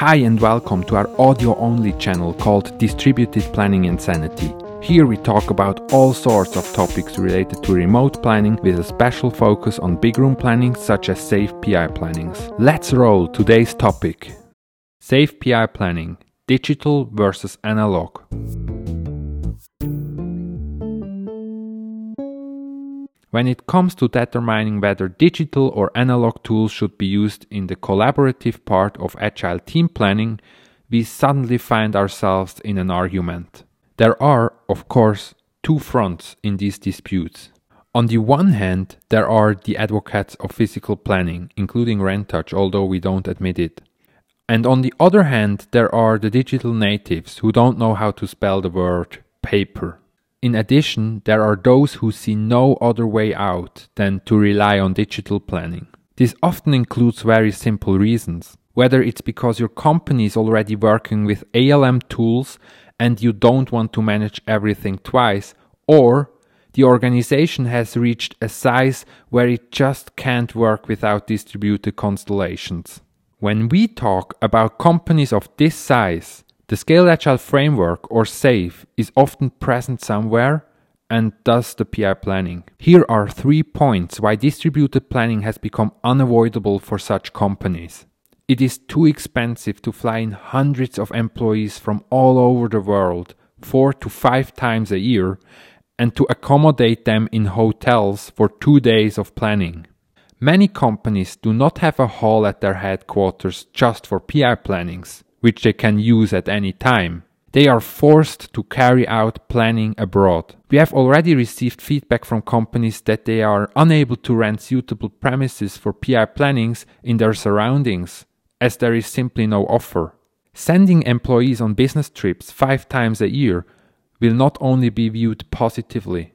Hi and welcome to our audio only channel called Distributed Planning Insanity. Here we talk about all sorts of topics related to remote planning with a special focus on big room planning such as SAFe PI plannings. Let's roll today's topic. SAFe PI planning, digital versus analog. When it comes to determining whether digital or analog tools should be used in the collaborative part of agile team planning, we suddenly find ourselves in an argument. There are, of course, two fronts in these disputes. On the one hand, there are the advocates of physical planning, including Rentouch, although we don't admit it. And on the other hand, there are the digital natives who don't know how to spell the word paper. In addition, there are those who see no other way out than to rely on digital planning. This often includes very simple reasons. Whether it's because your company is already working with ALM tools and you don't want to manage everything twice, or the organization has reached a size where it just can't work without distributed constellations. When we talk about companies of this size, the Scaled Agile framework, or SAFe, is often present somewhere and does the PI planning. Here are three points why distributed planning has become unavoidable for such companies. It is too expensive to fly in hundreds of employees from all over the world, four to five times a year, and to accommodate them in hotels for two days of planning. Many companies do not have a hall at their headquarters just for PI plannings which they can use at any time. They are forced to carry out planning abroad. We have already received feedback from companies that they are unable to rent suitable premises for PI plannings in their surroundings, as there is simply no offer. Sending employees on business trips five times a year will not only be viewed positively,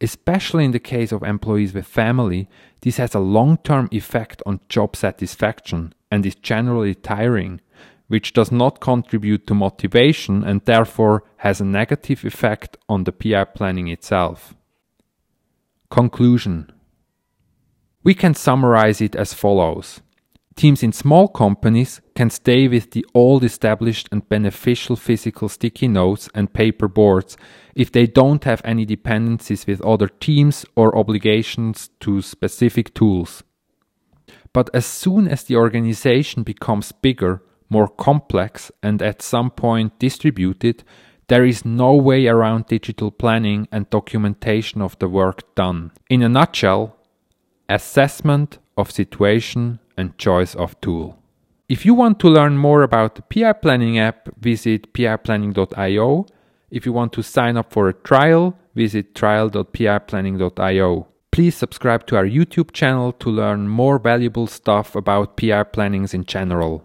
especially in the case of employees with family, this has a long term effect on job satisfaction and is generally tiring which does not contribute to motivation and therefore has a negative effect on the PI planning itself. Conclusion We can summarize it as follows. Teams in small companies can stay with the old established and beneficial physical sticky notes and paper boards if they don't have any dependencies with other teams or obligations to specific tools. But as soon as the organization becomes bigger, more complex and at some point distributed, there is no way around digital planning and documentation of the work done. In a nutshell, assessment of situation and choice of tool. If you want to learn more about the PI Planning app, visit piplanning.io. If you want to sign up for a trial, visit trial.piplanning.io. Please subscribe to our YouTube channel to learn more valuable stuff about PI plannings in general.